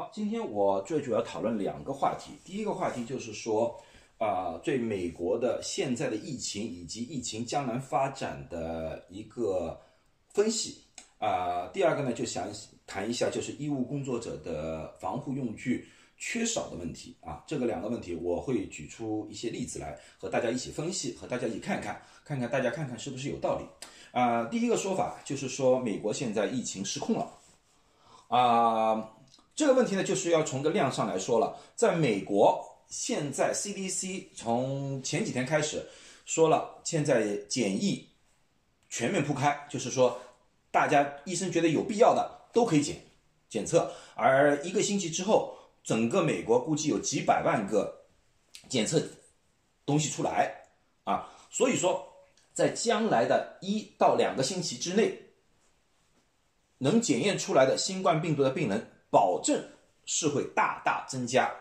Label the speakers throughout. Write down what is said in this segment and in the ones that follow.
Speaker 1: 好，今天我最主要讨论两个话题。第一个话题就是说，啊，对美国的现在的疫情以及疫情将来发展的一个分析。啊，第二个呢，就想谈一下就是医务工作者的防护用具缺少的问题。啊，这个两个问题我会举出一些例子来和大家一起分析，和大家一起看看，看看大家看看是不是有道理。啊，第一个说法就是说美国现在疫情失控了。啊。这个问题呢，就是要从个量上来说了。在美国，现在 CDC 从前几天开始说了，现在检疫全面铺开，就是说大家医生觉得有必要的都可以检检测。而一个星期之后，整个美国估计有几百万个检测东西出来啊，所以说在将来的一到两个星期之内，能检验出来的新冠病毒的病人。保证是会大大增加，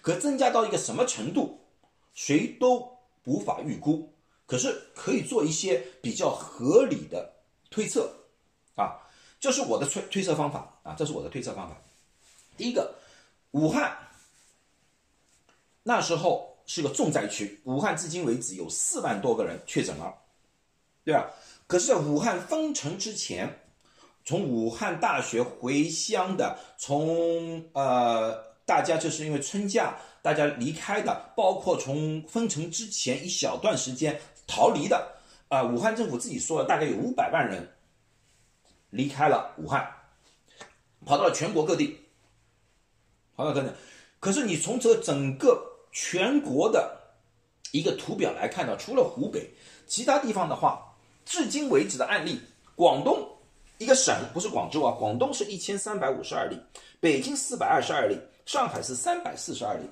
Speaker 1: 可增加到一个什么程度，谁都无法预估。可是可以做一些比较合理的推测，啊，这是我的推推测方法啊，这是我的推测方法。第一个，武汉那时候是个重灾区，武汉至今为止有四万多个人确诊了，对吧？可是，在武汉封城之前。从武汉大学回乡的，从呃大家就是因为春假大家离开的，包括从封城之前一小段时间逃离的，啊，武汉政府自己说了，大概有五百万人离开了武汉，跑到了全国各地，跑到各地。可是你从这整个全国的一个图表来看呢，除了湖北，其他地方的话，至今为止的案例，广东。一个省不是广州啊，广东是一千三百五十二例，北京四百二十二例，上海是三百四十二例。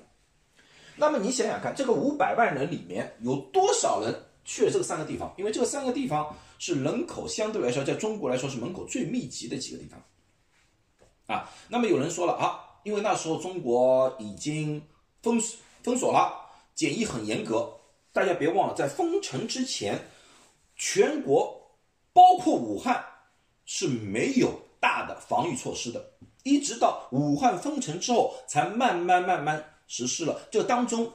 Speaker 1: 那么你想想看，这个五百万人里面有多少人去了这个三个地方？因为这个三个地方是人口相对来说，在中国来说是人口最密集的几个地方啊。那么有人说了啊，因为那时候中国已经封封锁了，检疫很严格。大家别忘了，在封城之前，全国包括武汉。是没有大的防御措施的，一直到武汉封城之后，才慢慢慢慢实施了。这当中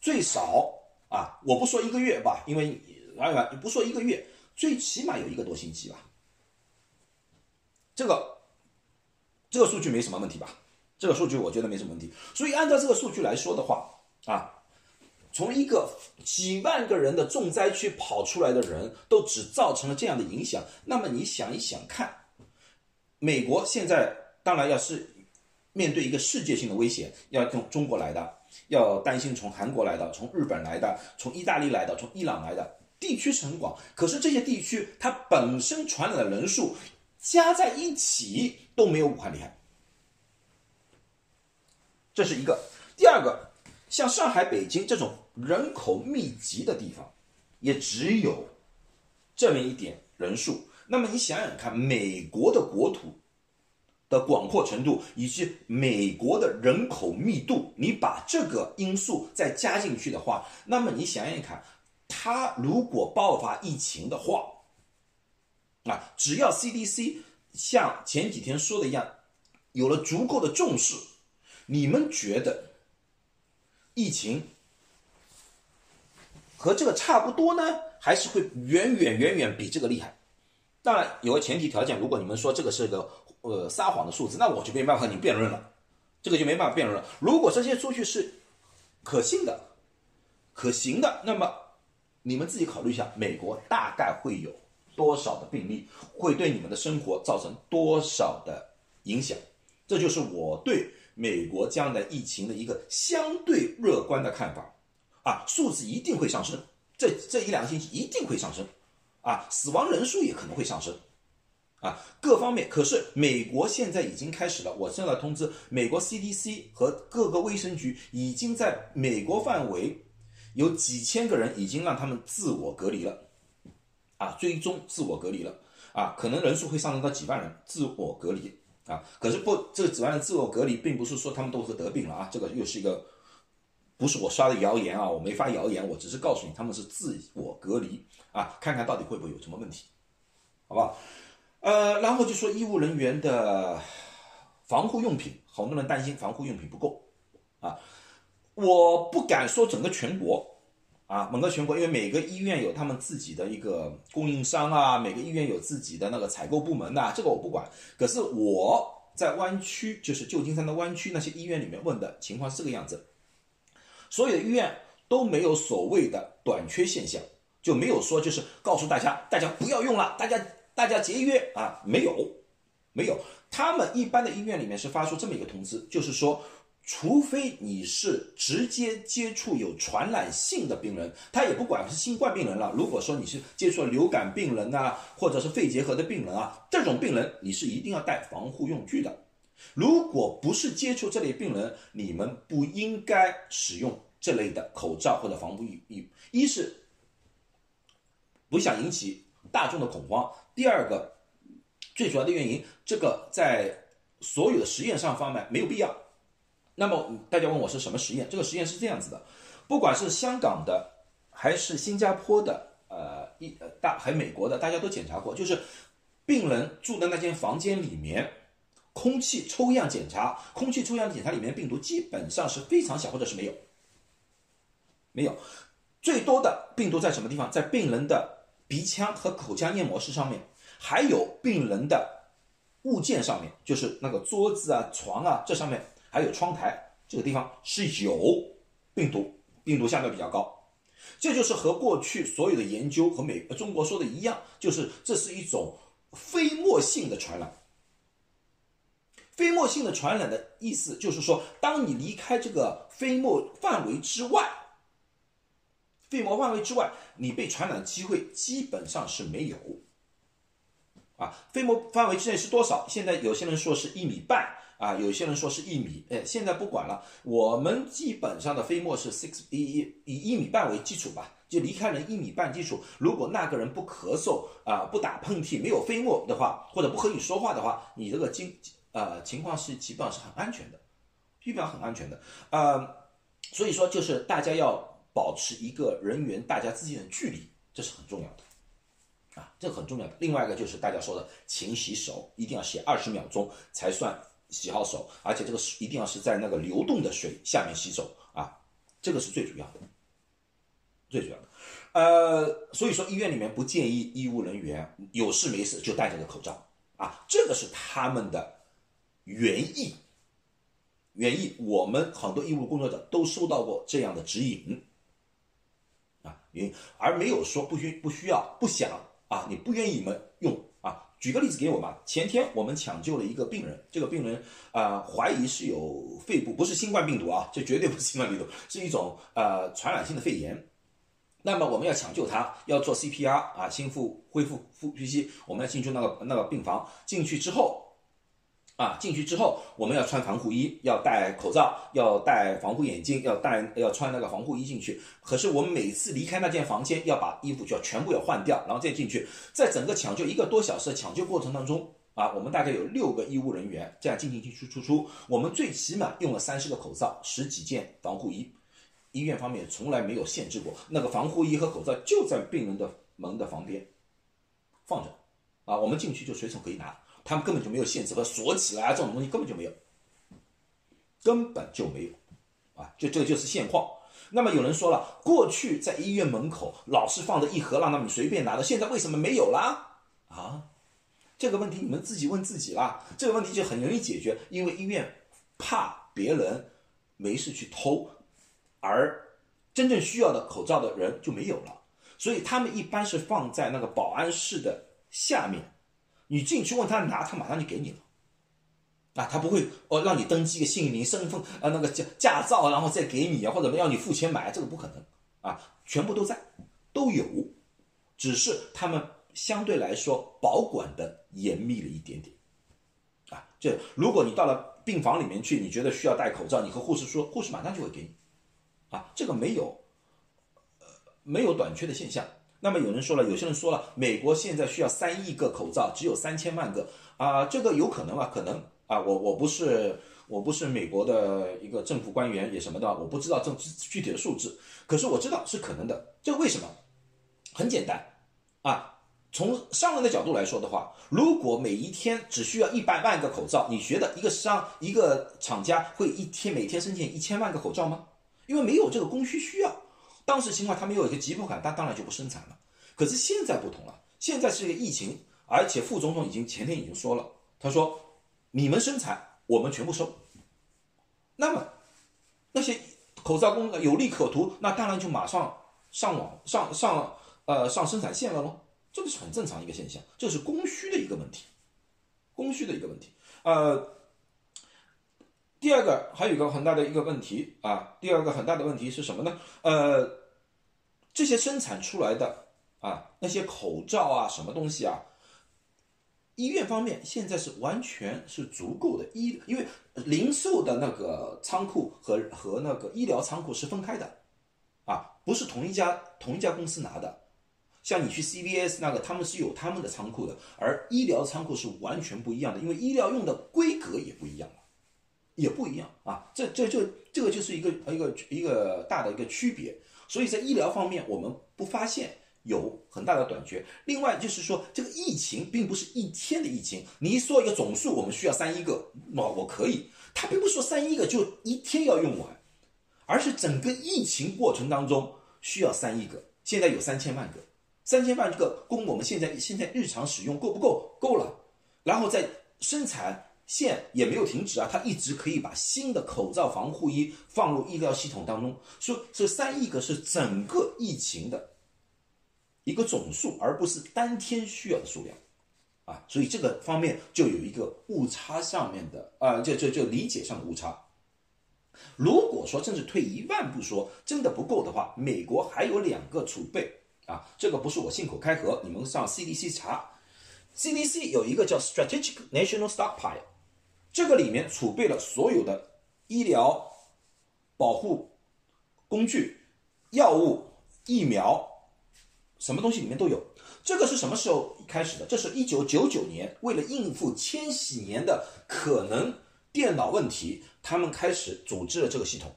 Speaker 1: 最少啊，我不说一个月吧，因为哎呀，你不说一个月，最起码有一个多星期吧。这个这个数据没什么问题吧？这个数据我觉得没什么问题。所以按照这个数据来说的话啊。从一个几万个人的重灾区跑出来的人都只造成了这样的影响，那么你想一想看，美国现在当然要是面对一个世界性的威胁，要从中国来的，要担心从韩国来的，从日本来的，从意大利来的，从伊朗来的，地区是很广，可是这些地区它本身传染的人数加在一起都没有武汉厉害，这是一个。第二个。像上海、北京这种人口密集的地方，也只有这么一点人数。那么你想想看，美国的国土的广阔程度以及美国的人口密度，你把这个因素再加进去的话，那么你想想看，它如果爆发疫情的话，啊，只要 CDC 像前几天说的一样，有了足够的重视，你们觉得？疫情和这个差不多呢，还是会远远远远比这个厉害？当然有个前提条件，如果你们说这个是个呃撒谎的数字，那我就没办法和你辩论了，这个就没办法辩论了。如果这些数据是可信的、可行的，那么你们自己考虑一下，美国大概会有多少的病例，会对你们的生活造成多少的影响？这就是我对。美国将来疫情的一个相对乐观的看法，啊，数字一定会上升，这这一两个星期一定会上升，啊，死亡人数也可能会上升，啊，各方面。可是美国现在已经开始了，我收到通知，美国 CDC 和各个卫生局已经在美国范围有几千个人已经让他们自我隔离了，啊，追踪自我隔离了，啊，可能人数会上升到几万人自我隔离。啊，可是不，这个指望的自我隔离，并不是说他们都是得病了啊，这个又是一个，不是我刷的谣言啊，我没发谣言，我只是告诉你他们是自我隔离啊，看看到底会不会有什么问题，好不好？呃，然后就说医务人员的防护用品，很多人担心防护用品不够啊。我不敢说整个全国啊，整个全国，因为每个医院有他们自己的一个供应商啊，每个医院有自己的那个采购部门呐，这个我不管。可是我在湾区，就是旧金山的湾区那些医院里面问的情况是这个样子，所有的医院都没有所谓的短缺现象，就没有说就是告诉大家大家不要用了，大家大家节约啊，没有，没有。他们一般的医院里面是发出这么一个通知，就是说。除非你是直接接触有传染性的病人，他也不管是新冠病人了。如果说你是接触了流感病人啊，或者是肺结核的病人啊，这种病人你是一定要带防护用具的。如果不是接触这类病人，你们不应该使用这类的口罩或者防护衣。一是不想引起大众的恐慌，第二个最主要的原因，这个在所有的实验上方面没有必要。那么大家问我是什么实验？这个实验是这样子的，不管是香港的还是新加坡的，呃，一大还美国的，大家都检查过，就是病人住的那间房间里面，空气抽样检查，空气抽样检查里面病毒基本上是非常小，或者是没有，没有，最多的病毒在什么地方？在病人的鼻腔和口腔黏膜式上面，还有病人的物件上面，就是那个桌子啊、床啊这上面。还有窗台这个地方是有病毒，病毒相对比较高，这就是和过去所有的研究和美中国说的一样，就是这是一种飞沫性的传染。飞沫性的传染的意思就是说，当你离开这个飞沫范围之外，飞沫范围之外，你被传染的机会基本上是没有。啊，飞沫范围之内是多少？现在有些人说是一米半。啊，有些人说是一米，哎，现在不管了，我们基本上的飞沫是 six 一一以一米半为基础吧，就离开人一米半基础。如果那个人不咳嗽啊，不打喷嚏，没有飞沫的话，或者不和你说话的话，你这个经呃情况是基本上是很安全的，基本上很安全的。呃，所以说就是大家要保持一个人员大家之间的距离，这是很重要的，啊，这很重要的。另外一个就是大家说的勤洗手，一定要洗二十秒钟才算。洗好手，而且这个是一定要是在那个流动的水下面洗手啊，这个是最主要的，最主要的。呃，所以说医院里面不建议医务人员有事没事就戴着个口罩啊，这个是他们的原意，原意。我们很多医务工作者都收到过这样的指引啊，原，而没有说不需不需要不想啊，你不愿意们用啊。举个例子给我吧。前天我们抢救了一个病人，这个病人啊怀疑是有肺部，不是新冠病毒啊，这绝对不是新冠病毒，是一种呃传染性的肺炎。那么我们要抢救他，要做 CPR 啊，心腹恢复呼吸，我们要进去那个那个病房，进去之后。啊，进去之后我们要穿防护衣，要戴口罩，要戴防护眼镜，要戴要穿那个防护衣进去。可是我们每次离开那间房间，要把衣服就要全部要换掉，然后再进去。在整个抢救一个多小时的抢救过程当中，啊，我们大概有六个医务人员这样进进进出出出。我们最起码用了三十个口罩，十几件防护衣。医院方面从来没有限制过，那个防护衣和口罩就在病人的门的旁边放着，啊，我们进去就随手可以拿。他们根本就没有限制和锁起来啊，这种东西根本就没有，根本就没有，啊，就这个就是现况。那么有人说了，过去在医院门口老是放着一盒，让他们随便拿的，现在为什么没有啦？啊，这个问题你们自己问自己啦。这个问题就很容易解决，因为医院怕别人没事去偷，而真正需要的口罩的人就没有了，所以他们一般是放在那个保安室的下面。你进去问他拿，他马上就给你了，啊，他不会哦让你登记个姓名、身份啊那个驾驾照，然后再给你啊，或者要你付钱买，这个不可能。啊，全部都在，都有，只是他们相对来说保管的严密了一点点，啊，这如果你到了病房里面去，你觉得需要戴口罩，你和护士说，护士马上就会给你，啊，这个没有，呃，没有短缺的现象。那么有人说了，有些人说了，美国现在需要三亿个口罩，只有三千万个啊，这个有可能吗？可能啊，我我不是我不是美国的一个政府官员也什么的，我不知道这具体的数字，可是我知道是可能的。这个为什么？很简单啊，从商人的角度来说的话，如果每一天只需要一百万个口罩，你觉得一个商一个厂家会一天每天生产一千万个口罩吗？因为没有这个供需需要，当时情况他没有一个急迫感，他当然就不生产了。可是现在不同了，现在是一个疫情，而且副总统已经前天已经说了，他说你们生产，我们全部收。那么那些口罩工有利可图，那当然就马上上网上上呃上生产线了喽。这个是很正常一个现象，这是供需的一个问题，供需的一个问题。呃，第二个还有一个很大的一个问题啊，第二个很大的问题是什么呢？呃，这些生产出来的啊那些口罩啊什么东西啊，医院方面现在是完全是足够的医，因为零售的那个仓库和和那个医疗仓库是分开的啊，不是同一家同一家公司拿的。像你去 CVS 那个，他们是有他们的仓库的，而医疗仓库是完全不一样的，因为医疗用的规格也不一样，也不一样啊。这这就这个就是一个一个一个大的一个区别。所以在医疗方面，我们不发现有很大的短缺。另外就是说，这个疫情并不是一天的疫情，你一说一个总数，我们需要三亿个，那我可以。他并不是说三亿个就一天要用完，而是整个疫情过程当中需要三亿个，现在有三千万个。三千万个供我们现在现在日常使用够不够？够了，然后再生产线也没有停止啊，它一直可以把新的口罩、防护衣放入医疗系统当中。说这三亿个是整个疫情的一个总数，而不是当天需要的数量啊，所以这个方面就有一个误差上面的啊，就就就理解上的误差。如果说甚至退一万步说，真的不够的话，美国还有两个储备。啊，这个不是我信口开河，你们上 CDC 查，CDC 有一个叫 Strategic National Stockpile，这个里面储备了所有的医疗保护工具、药物、疫苗，什么东西里面都有。这个是什么时候开始的？这是一九九九年，为了应付千禧年的可能电脑问题，他们开始组织了这个系统。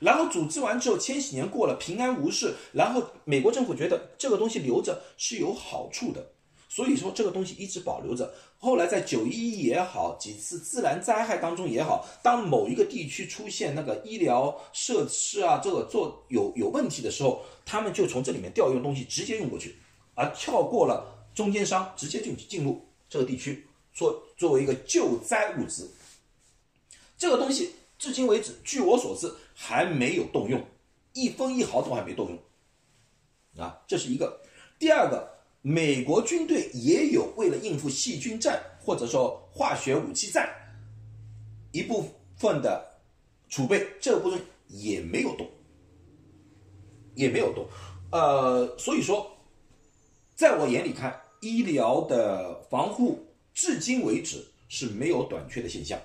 Speaker 1: 然后组织完之后，千禧年过了，平安无事。然后美国政府觉得这个东西留着是有好处的，所以说这个东西一直保留着。后来在九一一也好，几次自然灾害当中也好，当某一个地区出现那个医疗设施啊，这个做有有问题的时候，他们就从这里面调用东西直接用过去，而跳过了中间商，直接就进入这个地区作作为一个救灾物资。这个东西至今为止，据我所知。还没有动用，一分一毫都还没动用，啊，这是一个。第二个，美国军队也有为了应付细菌战或者说化学武器战一部分的储备，这部分也没有动，也没有动。呃，所以说，在我眼里看，医疗的防护至今为止是没有短缺的现象，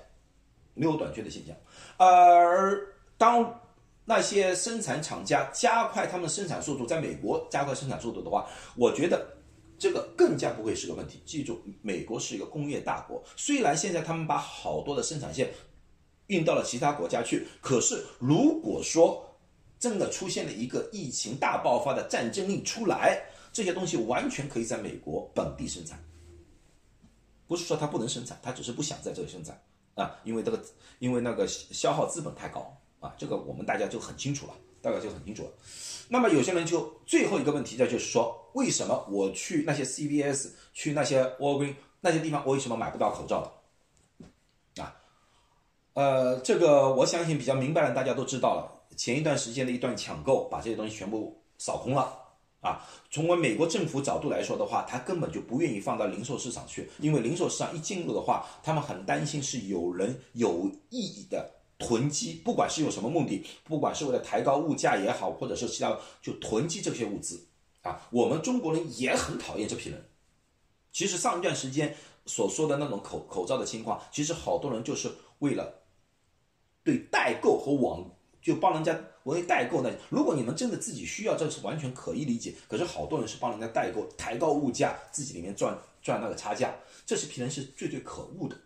Speaker 1: 没有短缺的现象，而。当那些生产厂家加快他们生产速度，在美国加快生产速度的话，我觉得这个更加不会是个问题。记住，美国是一个工业大国，虽然现在他们把好多的生产线运到了其他国家去，可是如果说真的出现了一个疫情大爆发的战争力出来，这些东西完全可以在美国本地生产。不是说它不能生产，它只是不想在这里生产啊，因为这个，因为那个消耗资本太高。啊，这个我们大家就很清楚了，大概就很清楚了。那么有些人就最后一个问题，呢，就是说，为什么我去那些 CVS、去那些 Walgreens 那些地方，我为什么买不到口罩了？啊，呃，这个我相信比较明白的大家都知道了。前一段时间的一段抢购，把这些东西全部扫空了。啊，从我美国政府角度来说的话，他根本就不愿意放到零售市场去，因为零售市场一进入的话，他们很担心是有人有意义的。囤积，不管是有什么目的，不管是为了抬高物价也好，或者是其他，就囤积这些物资啊。我们中国人也很讨厌这批人。其实上一段时间所说的那种口口罩的情况，其实好多人就是为了对代购和网就帮人家为代购那。如果你们真的自己需要，这是完全可以理解。可是好多人是帮人家代购，抬高物价，自己里面赚赚那个差价，这是批人是最最可恶的。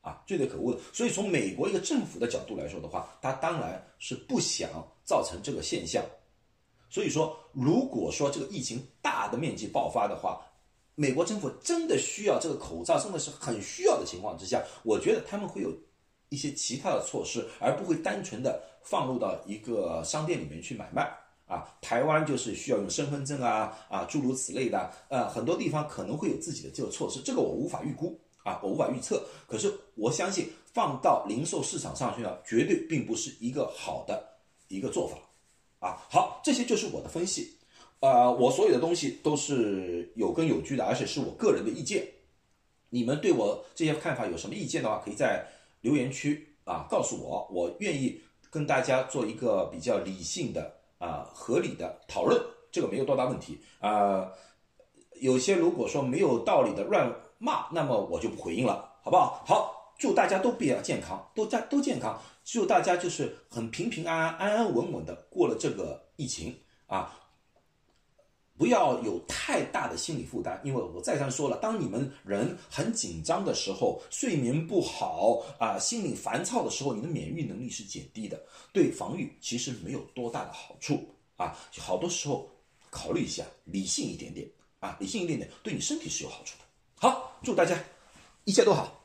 Speaker 1: 啊，最最可恶的。所以从美国一个政府的角度来说的话，他当然是不想造成这个现象。所以说，如果说这个疫情大的面积爆发的话，美国政府真的需要这个口罩，真的是很需要的情况之下，我觉得他们会有一些其他的措施，而不会单纯的放入到一个商店里面去买卖。啊，台湾就是需要用身份证啊啊，诸如此类的，呃，很多地方可能会有自己的这个措施，这个我无法预估啊，我无法预测。可是我相信放到零售市场上去呢，绝对并不是一个好的一个做法啊。好，这些就是我的分析，呃，我所有的东西都是有根有据的，而且是我个人的意见。你们对我这些看法有什么意见的话，可以在留言区啊告诉我，我愿意跟大家做一个比较理性的。啊，合理的讨论，这个没有多大问题啊。有些如果说没有道理的乱骂，那么我就不回应了，好不好？好，祝大家都比较健康，都家都健康，祝大家就是很平平安安、安安稳稳的过了这个疫情啊。不要有太大的心理负担，因为我再三说了，当你们人很紧张的时候，睡眠不好啊，心理烦躁的时候，你的免疫能力是减低的，对防御其实没有多大的好处啊。好多时候考虑一下，理性一点点啊，理性一点点，对你身体是有好处的。好，祝大家一切都好。